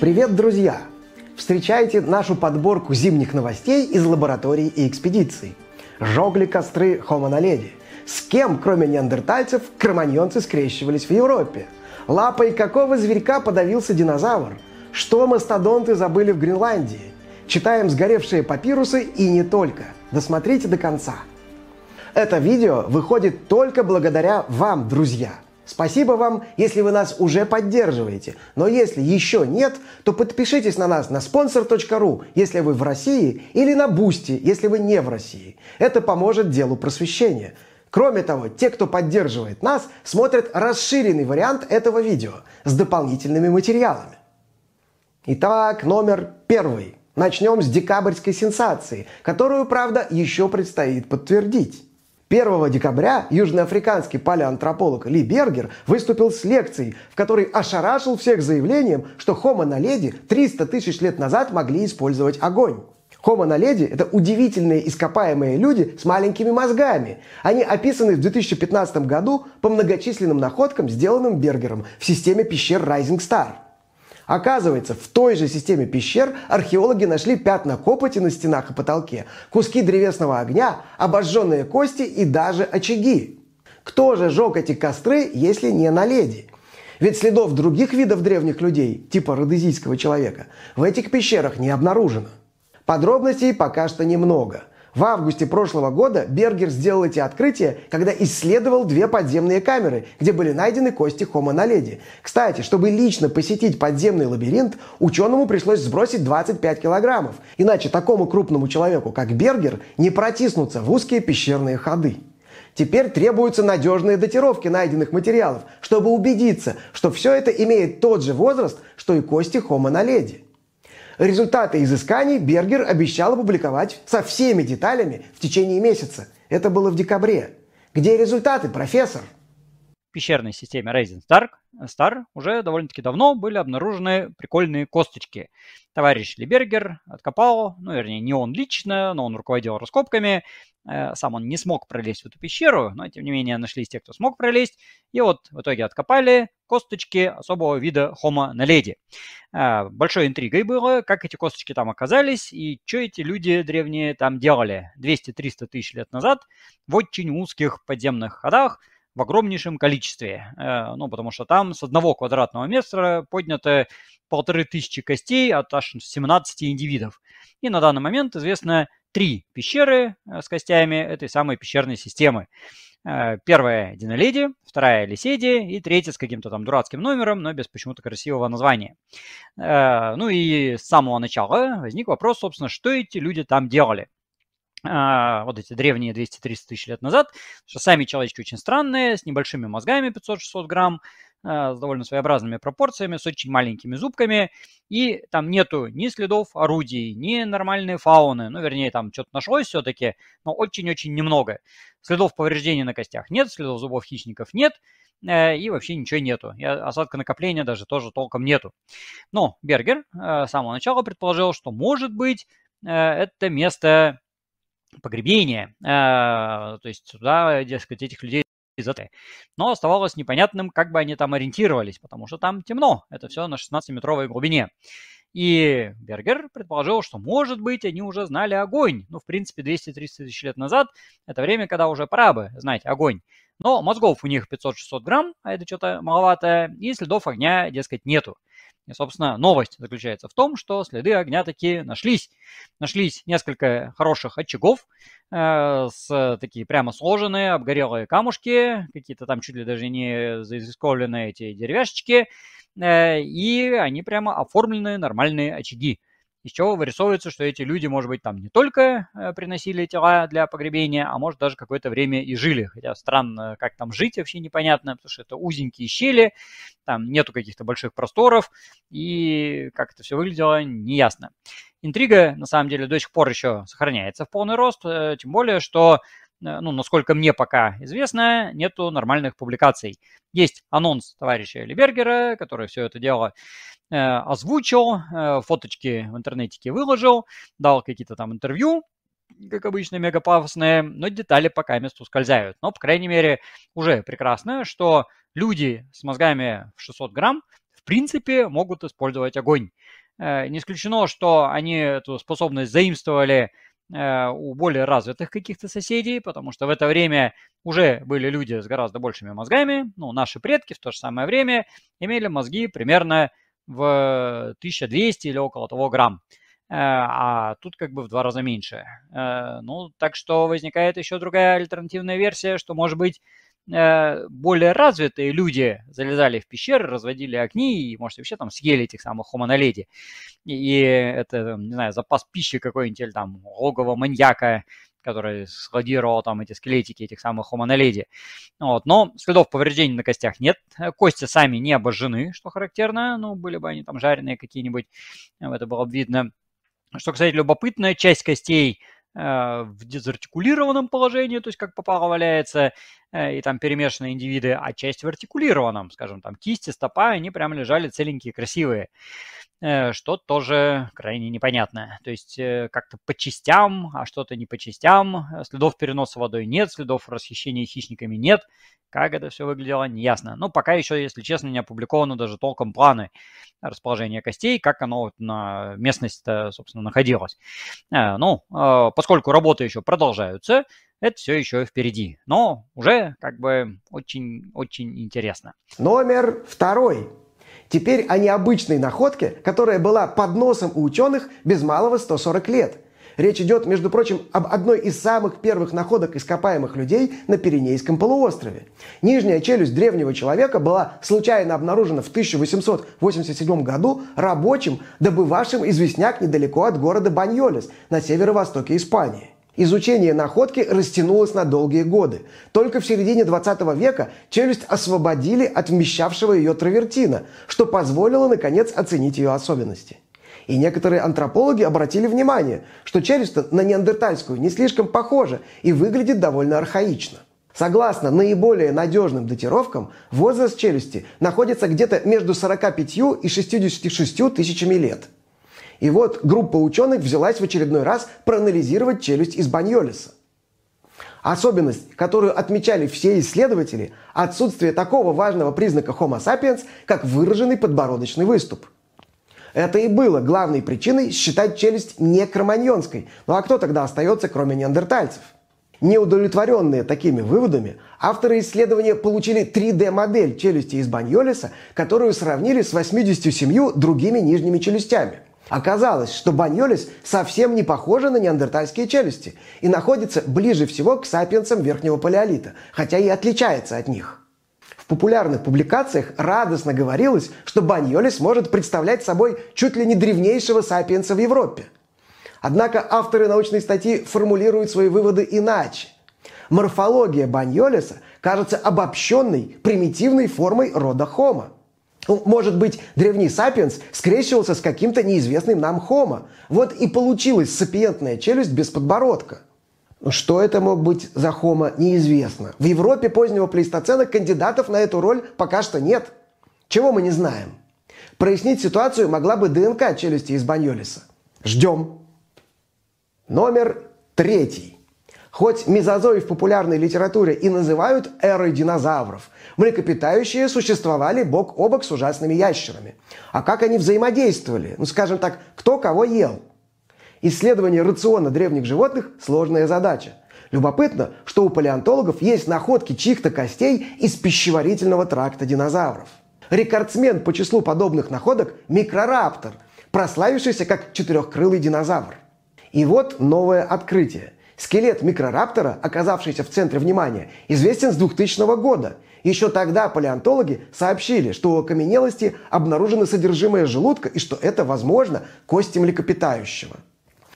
Привет, друзья! Встречайте нашу подборку зимних новостей из лабораторий и экспедиций. Жогли костры Homo naledi. С кем, кроме неандертальцев, кроманьонцы скрещивались в Европе? Лапой какого зверька подавился динозавр? Что мастодонты забыли в Гренландии? Читаем сгоревшие папирусы и не только. Досмотрите до конца. Это видео выходит только благодаря вам, друзья – Спасибо вам, если вы нас уже поддерживаете. Но если еще нет, то подпишитесь на нас на sponsr.ru, если вы в России, или на Бусти, если вы не в России. Это поможет делу просвещения. Кроме того, те, кто поддерживает нас, смотрят расширенный вариант этого видео с дополнительными материалами. Итак, номер первый. Начнем с декабрьской сенсации, которую, правда, еще предстоит подтвердить. 1 декабря южноафриканский палеоантрополог Ли Бергер выступил с лекцией, в которой ошарашил всех заявлением, что Homo naledi 300 тысяч лет назад могли использовать огонь. Homo naledi – это удивительные ископаемые люди с маленькими мозгами. Они описаны в 2015 году по многочисленным находкам, сделанным Бергером в системе пещер Rising Star – Оказывается, в той же системе пещер археологи нашли пятна копоти на стенах и потолке, куски древесного огня, обожженные кости и даже очаги. Кто же жег эти костры, если не на леди? Ведь следов других видов древних людей, типа родезийского человека, в этих пещерах не обнаружено. Подробностей пока что немного – в августе прошлого года Бергер сделал эти открытия, когда исследовал две подземные камеры, где были найдены кости Homo naledi. Кстати, чтобы лично посетить подземный лабиринт, ученому пришлось сбросить 25 килограммов. Иначе такому крупному человеку, как Бергер, не протиснуться в узкие пещерные ходы. Теперь требуются надежные датировки найденных материалов, чтобы убедиться, что все это имеет тот же возраст, что и кости Homo naledi. Результаты изысканий Бергер обещал опубликовать со всеми деталями в течение месяца. Это было в декабре. Где результаты, профессор? В пещерной системе Rising Star, Star уже довольно-таки давно были обнаружены прикольные косточки. Товарищ Либергер откопал, ну, вернее, не он лично, но он руководил раскопками, Э, сам он не смог пролезть в эту пещеру, но тем не менее нашлись те, кто смог пролезть. И вот в итоге откопали косточки особого вида Homo naledi. Э, большой интригой было, как эти косточки там оказались и что эти люди древние там делали 200-300 тысяч лет назад в очень узких подземных ходах в огромнейшем количестве. Э, ну, потому что там с одного квадратного метра поднято полторы тысячи костей от аж 17 индивидов. И на данный момент известно три пещеры э, с костями этой самой пещерной системы. Э, первая Диноледи, вторая Лиседи и третья с каким-то там дурацким номером, но без почему-то красивого названия. Ну и с самого начала возник вопрос, собственно, что эти люди там делали вот эти древние 200-300 тысяч лет назад, что сами человечки очень странные, с небольшими мозгами 500-600 грамм, Э, с довольно своеобразными пропорциями, с очень маленькими зубками, и там нету ни следов орудий, ни нормальной фауны, ну, вернее, там что-то нашлось все-таки, но очень-очень немного. Следов повреждений на костях нет, следов зубов хищников нет, э, и вообще ничего нету. И осадка накопления даже тоже толком нету. Но Бергер э, с самого начала предположил, что, может быть, это место погребения. То есть сюда, дескать, этих людей из этой. Но оставалось непонятным, как бы они там ориентировались, потому что там темно. Это все на 16-метровой глубине. И Бергер предположил, что, может быть, они уже знали огонь. Ну, в принципе, 200-300 тысяч лет назад это время, когда уже пора бы знать огонь. Но мозгов у них 500-600 грамм, а это что-то маловато, и следов огня, дескать, нету. И, собственно, новость заключается в том, что следы огня таки нашлись. Нашлись несколько хороших очагов, э, с такие прямо сложенные, обгорелые камушки, какие-то там чуть ли даже не заисковленные эти деревяшечки, э, и они прямо оформленные нормальные очаги из чего вырисовывается, что эти люди, может быть, там не только э, приносили тела для погребения, а может даже какое-то время и жили. Хотя странно, как там жить вообще непонятно, потому что это узенькие щели, там нету каких-то больших просторов, и как это все выглядело, неясно. Интрига, на самом деле, до сих пор еще сохраняется в полный рост, э, тем более, что ну, насколько мне пока известно, нету нормальных публикаций. Есть анонс товарища Либергера, который все это дело э, озвучил, э, фоточки в интернете выложил, дал какие-то там интервью, как обычно, мегапафосные, но детали пока месту ускользают. Но, по крайней мере, уже прекрасно, что люди с мозгами в 600 грамм принципе могут использовать огонь. Не исключено, что они эту способность заимствовали у более развитых каких-то соседей, потому что в это время уже были люди с гораздо большими мозгами. Ну, наши предки в то же самое время имели мозги примерно в 1200 или около того грамм. Э, а тут как бы в два раза меньше. Э, ну, так что возникает еще другая альтернативная версия, что, может быть, э, более развитые люди залезали в пещеры, разводили огни и, может, вообще там съели этих самых хомоноледи. И это, не знаю, запас пищи какой-нибудь или там логово маньяка, который складировал там эти скелетики этих самых хомоноледи. Вот. Но следов повреждений на костях нет. Кости сами не обожжены, что характерно. Ну, были бы они там жареные какие-нибудь, это было бы видно. Что, кстати, любопытная часть костей э, в дезартикулированном положении, то есть как попало валяется, э, и там перемешанные индивиды, а часть в артикулированном, скажем, там кисти, стопа, они прям лежали целенькие, красивые. Э, что тоже крайне непонятно. То есть э, как-то по частям, а что-то не по частям. Следов переноса водой нет, следов расхищения хищниками нет. Как это все выглядело, неясно. Но пока еще, если честно, не опубликовано даже толком планы расположения костей, как оно вот на местности, собственно, находилось. Э, ну, поскольку работы еще продолжаются, это все еще впереди. Но уже как бы очень-очень интересно. Номер второй. Теперь о необычной находке, которая была под носом у ученых без малого 140 лет. Речь идет, между прочим, об одной из самых первых находок ископаемых людей на Пиренейском полуострове. Нижняя челюсть древнего человека была случайно обнаружена в 1887 году рабочим, добывавшим известняк недалеко от города Баньолес на северо-востоке Испании. Изучение находки растянулось на долгие годы. Только в середине 20 века челюсть освободили от вмещавшего ее травертина, что позволило, наконец, оценить ее особенности. И некоторые антропологи обратили внимание, что челюсть на неандертальскую не слишком похожа и выглядит довольно архаично. Согласно наиболее надежным датировкам, возраст челюсти находится где-то между 45 и 66 тысячами лет – и вот группа ученых взялась в очередной раз проанализировать челюсть из Баньолиса. Особенность, которую отмечали все исследователи – отсутствие такого важного признака Homo sapiens, как выраженный подбородочный выступ. Это и было главной причиной считать челюсть не кроманьонской. Ну а кто тогда остается, кроме неандертальцев? Неудовлетворенные такими выводами, авторы исследования получили 3D-модель челюсти из Баньолиса, которую сравнили с 87 другими нижними челюстями – Оказалось, что баньолис совсем не похожа на неандертальские челюсти и находится ближе всего к сапиенсам верхнего палеолита, хотя и отличается от них. В популярных публикациях радостно говорилось, что баньолис может представлять собой чуть ли не древнейшего сапиенса в Европе. Однако авторы научной статьи формулируют свои выводы иначе. Морфология баньолиса кажется обобщенной, примитивной формой рода Homo – ну, может быть, древний сапиенс скрещивался с каким-то неизвестным нам хомо. Вот и получилась сапиентная челюсть без подбородка. Что это мог быть за хомо, неизвестно. В Европе позднего плейстоцена кандидатов на эту роль пока что нет. Чего мы не знаем? Прояснить ситуацию могла бы ДНК челюсти из Баньолиса. Ждем. Номер третий. Хоть мезозои в популярной литературе и называют эрой динозавров, млекопитающие существовали бок о бок с ужасными ящерами. А как они взаимодействовали? Ну, скажем так, кто кого ел? Исследование рациона древних животных – сложная задача. Любопытно, что у палеонтологов есть находки чьих-то костей из пищеварительного тракта динозавров. Рекордсмен по числу подобных находок – микрораптор, прославившийся как четырехкрылый динозавр. И вот новое открытие – Скелет микрораптора, оказавшийся в центре внимания, известен с 2000 года. Еще тогда палеонтологи сообщили, что у окаменелости обнаружено содержимое желудка и что это, возможно, кости млекопитающего.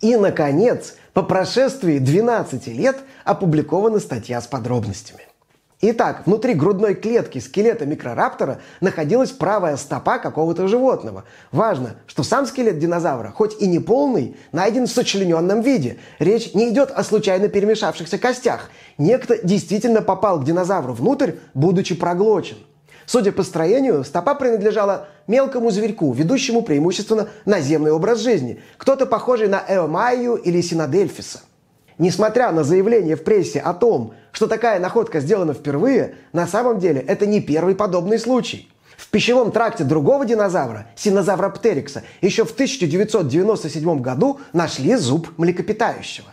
И, наконец, по прошествии 12 лет опубликована статья с подробностями. Итак, внутри грудной клетки скелета микрораптора находилась правая стопа какого-то животного. Важно, что сам скелет динозавра, хоть и не полный, найден в сочлененном виде. Речь не идет о случайно перемешавшихся костях. Некто действительно попал к динозавру внутрь, будучи проглочен. Судя по строению, стопа принадлежала мелкому зверьку, ведущему преимущественно наземный образ жизни. Кто-то похожий на Эомайю или Синодельфиса. Несмотря на заявление в прессе о том, что такая находка сделана впервые, на самом деле это не первый подобный случай. В пищевом тракте другого динозавра, синозавроптерикса, еще в 1997 году нашли зуб млекопитающего.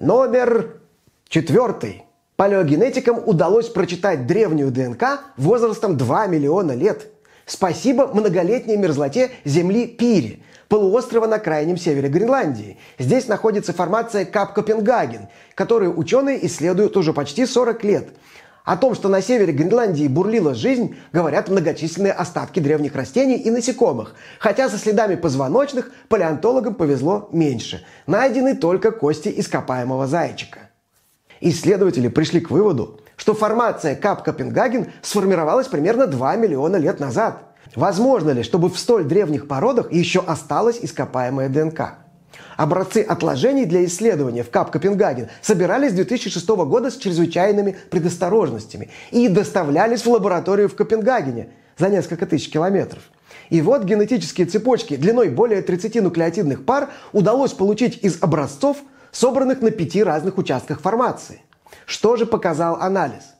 Номер четвертый. Палеогенетикам удалось прочитать древнюю ДНК возрастом 2 миллиона лет. Спасибо многолетней мерзлоте земли Пири, полуострова на крайнем севере Гренландии. Здесь находится формация Кап Копенгаген, которую ученые исследуют уже почти 40 лет. О том, что на севере Гренландии бурлила жизнь, говорят многочисленные остатки древних растений и насекомых. Хотя со следами позвоночных палеонтологам повезло меньше. Найдены только кости ископаемого зайчика. Исследователи пришли к выводу, что формация Кап Копенгаген сформировалась примерно 2 миллиона лет назад. Возможно ли, чтобы в столь древних породах еще осталась ископаемая ДНК? Образцы отложений для исследования в Кап Копенгаген собирались с 2006 года с чрезвычайными предосторожностями и доставлялись в лабораторию в Копенгагене за несколько тысяч километров. И вот генетические цепочки длиной более 30 нуклеотидных пар удалось получить из образцов – собранных на пяти разных участках формации. Что же показал анализ?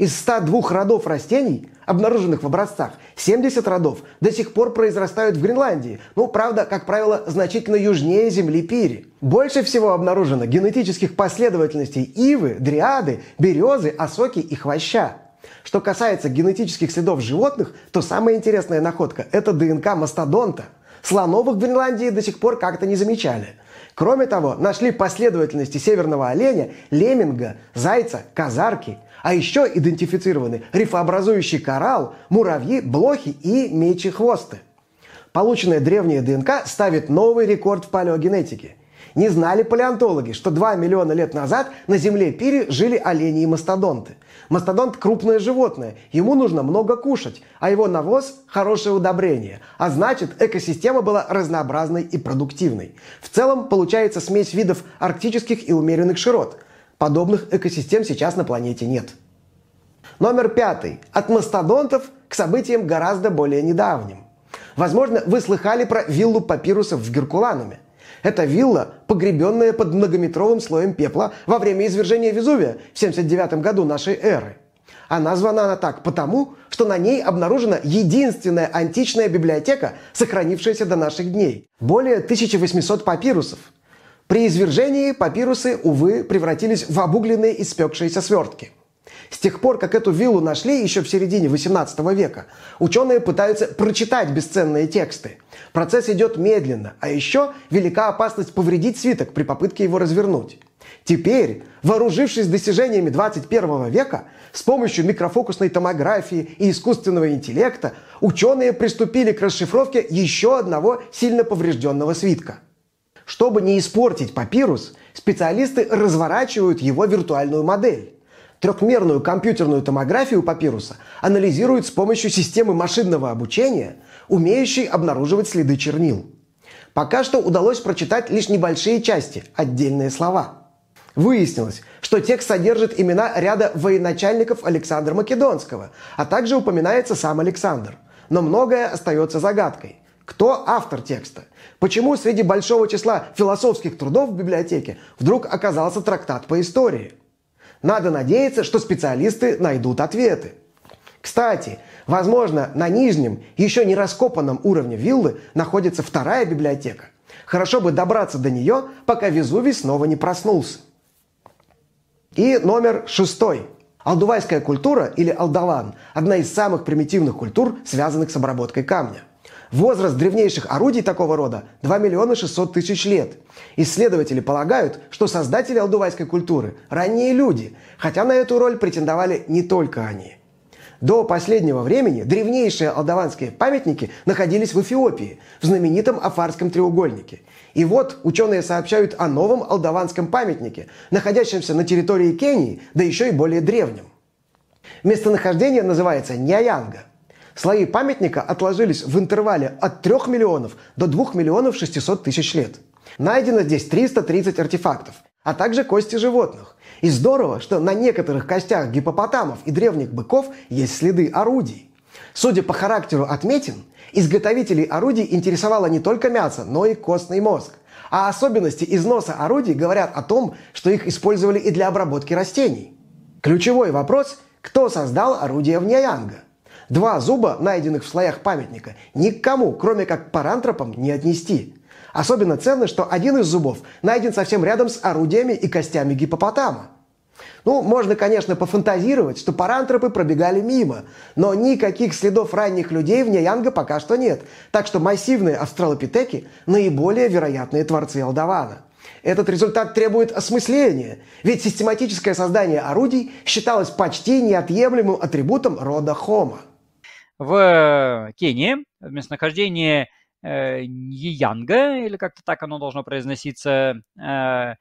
Из 102 родов растений, обнаруженных в образцах, 70 родов до сих пор произрастают в Гренландии. Ну, правда, как правило, значительно южнее земли Пири. Больше всего обнаружено генетических последовательностей ивы, дриады, березы, осоки и хвоща. Что касается генетических следов животных, то самая интересная находка – это ДНК мастодонта. Слонов в Гренландии до сих пор как-то не замечали. Кроме того, нашли последовательности северного оленя, лемминга, зайца, казарки. А еще идентифицированы рифообразующий коралл, муравьи, блохи и мечи хвосты. Полученная древняя ДНК ставит новый рекорд в палеогенетике. Не знали палеонтологи, что 2 миллиона лет назад на Земле Пири жили олени и мастодонты. Мастодонт – крупное животное, ему нужно много кушать, а его навоз – хорошее удобрение. А значит, экосистема была разнообразной и продуктивной. В целом получается смесь видов арктических и умеренных широт. Подобных экосистем сейчас на планете нет. Номер пятый. От мастодонтов к событиям гораздо более недавним. Возможно, вы слыхали про виллу папирусов в Геркулануме – это вилла, погребенная под многометровым слоем пепла во время извержения Везувия в 79 году нашей эры. А названа она так потому, что на ней обнаружена единственная античная библиотека, сохранившаяся до наших дней. Более 1800 папирусов. При извержении папирусы, увы, превратились в обугленные испекшиеся свертки – с тех пор, как эту виллу нашли еще в середине 18 века, ученые пытаются прочитать бесценные тексты. Процесс идет медленно, а еще велика опасность повредить свиток при попытке его развернуть. Теперь, вооружившись достижениями 21 века, с помощью микрофокусной томографии и искусственного интеллекта, ученые приступили к расшифровке еще одного сильно поврежденного свитка. Чтобы не испортить папирус, специалисты разворачивают его виртуальную модель. Трехмерную компьютерную томографию папируса анализируют с помощью системы машинного обучения, умеющей обнаруживать следы чернил. Пока что удалось прочитать лишь небольшие части, отдельные слова. Выяснилось, что текст содержит имена ряда военачальников Александра Македонского, а также упоминается сам Александр. Но многое остается загадкой. Кто автор текста? Почему среди большого числа философских трудов в библиотеке вдруг оказался трактат по истории? Надо надеяться, что специалисты найдут ответы. Кстати, возможно, на нижнем, еще не раскопанном уровне виллы находится вторая библиотека. Хорошо бы добраться до нее, пока Везувий снова не проснулся. И номер шестой. Алдувайская культура или алдаван – одна из самых примитивных культур, связанных с обработкой камня. Возраст древнейших орудий такого рода – 2 миллиона 600 тысяч лет. Исследователи полагают, что создатели алдувайской культуры – ранние люди, хотя на эту роль претендовали не только они. До последнего времени древнейшие алдаванские памятники находились в Эфиопии, в знаменитом Афарском треугольнике. И вот ученые сообщают о новом алдаванском памятнике, находящемся на территории Кении, да еще и более древнем. Местонахождение называется Ньяянга. Слои памятника отложились в интервале от 3 миллионов до 2 миллионов 600 тысяч лет. Найдено здесь 330 артефактов, а также кости животных. И здорово, что на некоторых костях гипопотамов и древних быков есть следы орудий. Судя по характеру отметин, изготовителей орудий интересовало не только мясо, но и костный мозг. А особенности износа орудий говорят о том, что их использовали и для обработки растений. Ключевой вопрос – кто создал орудие в Ньяянга? Два зуба, найденных в слоях памятника, никому, кроме как парантропам, не отнести. Особенно ценно, что один из зубов найден совсем рядом с орудиями и костями гипопотама. Ну, можно, конечно, пофантазировать, что парантропы пробегали мимо, но никаких следов ранних людей в Неянга пока что нет, так что массивные австралопитеки – наиболее вероятные творцы Алдавана. Этот результат требует осмысления, ведь систематическое создание орудий считалось почти неотъемлемым атрибутом рода Homo. В Кении, в местонахождении э, Янга, или как-то так оно должно произноситься, э,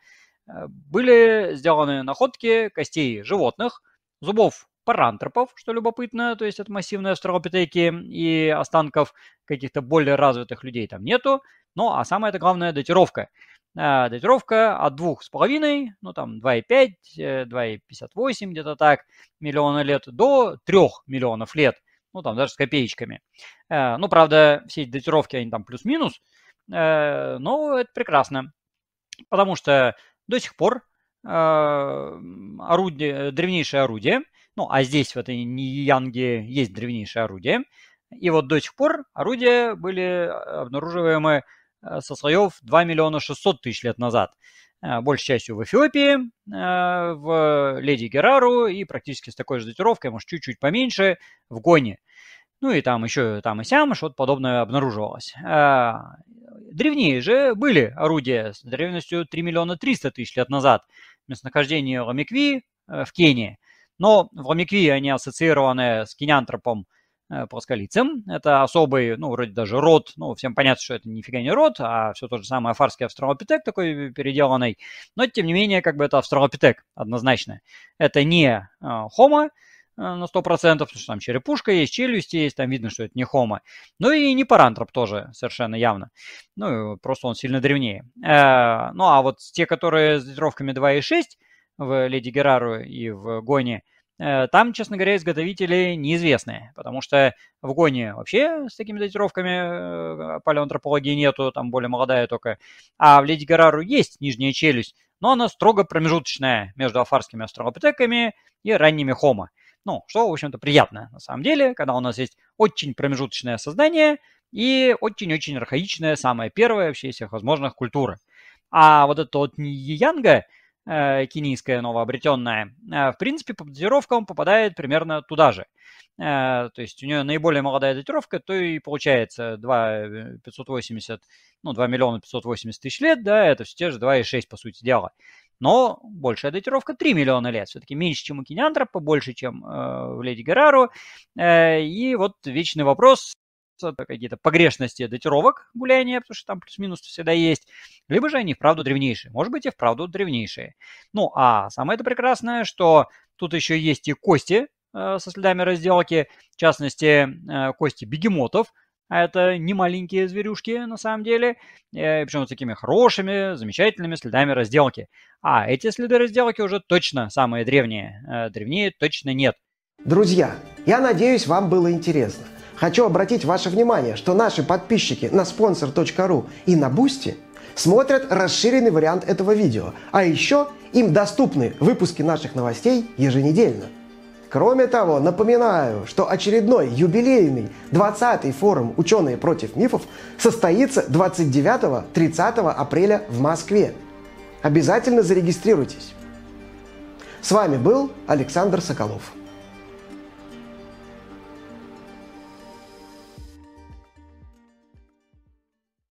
были сделаны находки костей животных, зубов парантропов, что любопытно, то есть это массивные австралопитеки и останков каких-то более развитых людей там нету. Ну, а самое это главное датировка. Датировка от двух с половиной, ну там 2,5, 2,58 э, где-то так миллиона лет до 3 миллионов лет, ну там даже с копеечками. Э, ну, правда, все эти датировки, они там плюс-минус, э, но это прекрасно, потому что до сих пор орудие, древнейшее орудие, ну, а здесь в этой Янге есть древнейшее орудие, и вот до сих пор орудия были обнаруживаемы Э, со слоев 2 миллиона 600 тысяч лет назад. Э, большей частью в Эфиопии, э, в Леди Герару и практически с такой же датировкой, может, чуть-чуть поменьше, в Гоне. Ну и там еще там и сям что-то подобное обнаруживалось. Древнее же были орудия с древностью 3 миллиона 300 тысяч лет назад. Местонахождение Ламикви в Кении. Но в Ламикви они ассоциированы с кинянтропом – Э, плосколицем. Это особый, ну, вроде даже род, ну, всем понятно, что это нифига не род, а все тот же самый афарский австралопитек такой переделанный. Но, тем не менее, как бы это австралопитек однозначно. Это не э, на 100%, потому что там черепушка есть, челюсти есть, там видно, что это не хома. Ну и не парантроп тоже совершенно явно. Ну, просто он сильно древнее. Э, ну, а вот те, которые с датировками 2.6 в Леди Герару и в Гоне – Э, там, честно говоря, изготовители неизвестные, потому что в Гоне вообще с такими датировками э, палеоантропологии нету, там более молодая только. А в Леди Гарару есть нижняя челюсть, но она строго промежуточная между афарскими австралопитеками и ранними хомо. Ну, что, в общем-то, приятно на самом деле, когда у нас есть очень промежуточное создание и очень-очень архаичное, самое первое вообще из всех возможных культура. А вот это вот Янга – э, кенийская новообретенная, э, в принципе, по датировкам попадает примерно туда же. Э, то есть у нее наиболее молодая датировка, то и получается 2 580, ну, 2 миллиона 580 тысяч лет, да, это все те же 2,6, по сути дела. Но большая датировка 3 миллиона лет. Все-таки меньше, чем у Кинеантропа, больше, чем э, в Леди Герару. Э, и вот вечный вопрос, какие-то погрешности датировок гуляния, потому что там плюс-минус всегда есть, либо же они вправду древнейшие. Может быть и вправду древнейшие. Ну, а самое это прекрасное, что тут еще есть и кости э, со следами разделки, в частности, э, кости бегемотов, а это не маленькие зверюшки на самом деле, э, причем с такими хорошими, замечательными следами разделки. А эти следы разделки уже точно самые древние. Древнее точно нет. Друзья, я надеюсь, вам было интересно. Хочу обратить ваше внимание, что наши подписчики на sponsr.ru и на Boosty смотрят расширенный вариант этого видео, а еще им доступны выпуски наших новостей еженедельно. Кроме того, напоминаю, что очередной юбилейный 20-й форум «Ученые против мифов» состоится 29-30 апреля в Москве. Обязательно зарегистрируйтесь. С вами был Александр Соколов.